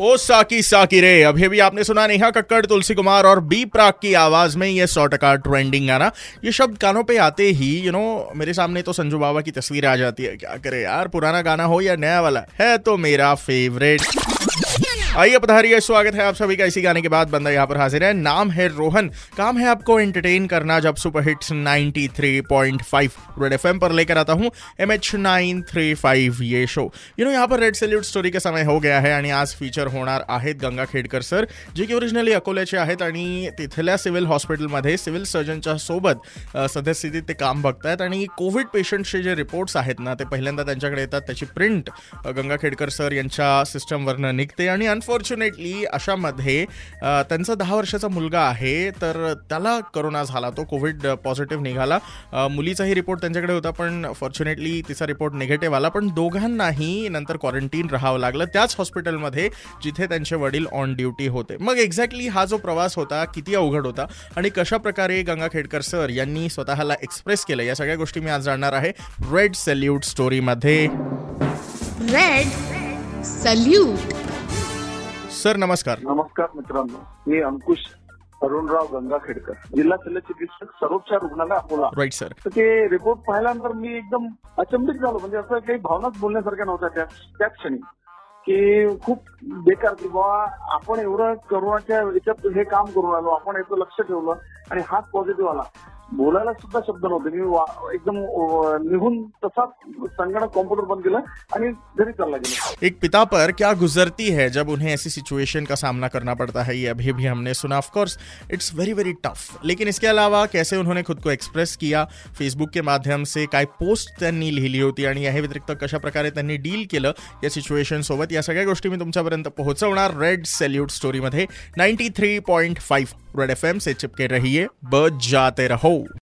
ओ साकी साकी रे अभी भी आपने सुना नेहा कक्कड़ तुलसी कुमार और बी प्राक की आवाज़ में ये सौ टका ट्रेंडिंग गाना। ये शब्द कानों पे आते ही यू you नो know, मेरे सामने तो संजू बाबा की तस्वीर आ जाती है। क्या करे यार पुराना गाना हो या नया वाला? है तो मेरा फेवरेट आइए पधारिए, स्वागत है आप सभी का इसी गाने के बाद बंदा यहाँ पर हाजिर है। नाम है रोहन, काम है आपको एंटरटेन करना जब सुपर हिट्स 93.5 रेड एफएम पर लेकर आता हूँ एम एच थ्री ये शो यू नो यहाँ पर रेड सेल्यूट स्टोरी का समय हो गया आहे आणि आज फीचर होणार आहेत गंगा खेडकर सर जे की ओरिजिनली अकोल्याचे आहेत आणि तिथल्या सिव्हिल हॉस्पिटलमध्ये सिव्हिल सर्जनच्या सोबत सद्यस्थितीत ते काम बघतायत आणि कोविड पेशंटचे जे रिपोर्ट्स आहेत ना, ते पहिल्यांदा त्यांच्याकडे येतात, त्याची प्रिंट गंगा खेडकर सर यांच्या सिस्टमवरनं निघते आणि अनफॉर्च्युनेटली अशामध्ये त्यांचा दहा वर्षाचा मुलगा आहे तर त्याला करोना झाला. तो कोविड पॉझिटिव्ह निघाला. मुलीचाही रिपोर्ट त्यांच्याकडे होता पण फॉर्च्युनेटली तिचा रिपोर्ट निगेटिव्ह आला. पण दोघांनाही नंतर क्वारंटीन राहावं लागलं. त्याच हॉस्पिटलमध्ये जिथे त्यांचे वडील ऑन ड्युटी होते. मग एक्झॅक्टली हा जो प्रवास होता किती अवघड होता आणि कशा प्रकारे गंगा खेडकर सर यांनी स्वतःला एक्सप्रेस केलं या सगळ्या गोष्टी मी आज जाणणार आहे. रेड सल्यूट स्टोरीमध्ये रेड सल्यूट सर नमस्कार. नमस्कार मित्रांनो. मी अंकुश अरुणराव गंगाखेडकर. जिल्हा शल्य चिकित्सक सर्वोपचार रुग्णालय अकोला. राईट सर तर ते रिपोर्ट पाहिल्यानंतर मी एकदम अचंबित झालो. म्हणजे असं काही भावनाच बोलण्यासारख्या नव्हत्या त्या त्याच क्षणी. की खूप बेकार की बाबा आपण एवढं करोनाच्या याच्यात हे काम करून आलो आपण याचं लक्ष ठेवलं आणि हाच पॉझिटिव्ह आला. बोलायला सुद्धा शब्द नव्हते. मी एकदम निघून तसा संगणक कॉम्प्यूटर बंद केला आणि घरी चालला गेला. एक पिता पर क्या गुजरती है जब उन्हें ऐसी सिचुएशन का सामना करना पड़ता है? ये अभी भी हमने सुना of course it's very very tough लेकिन इसके अलावा कैसे उन्होंने खुद को एक्सप्रेस किया? फेसबुक के माध्यम से काय पोस्ट त्यांनी लिहिली होती आणि या व्यतिरिक्त कशा प्रकारे त्यांनी डील केलं या सिच्युएशन सोबत? या सगळ्या गोष्टी मी तुमच्यापर्यंत पोहोचवणार red salute स्टोरीमध्ये ninety three point five red F से चिपके रहिए ब जाते रहो।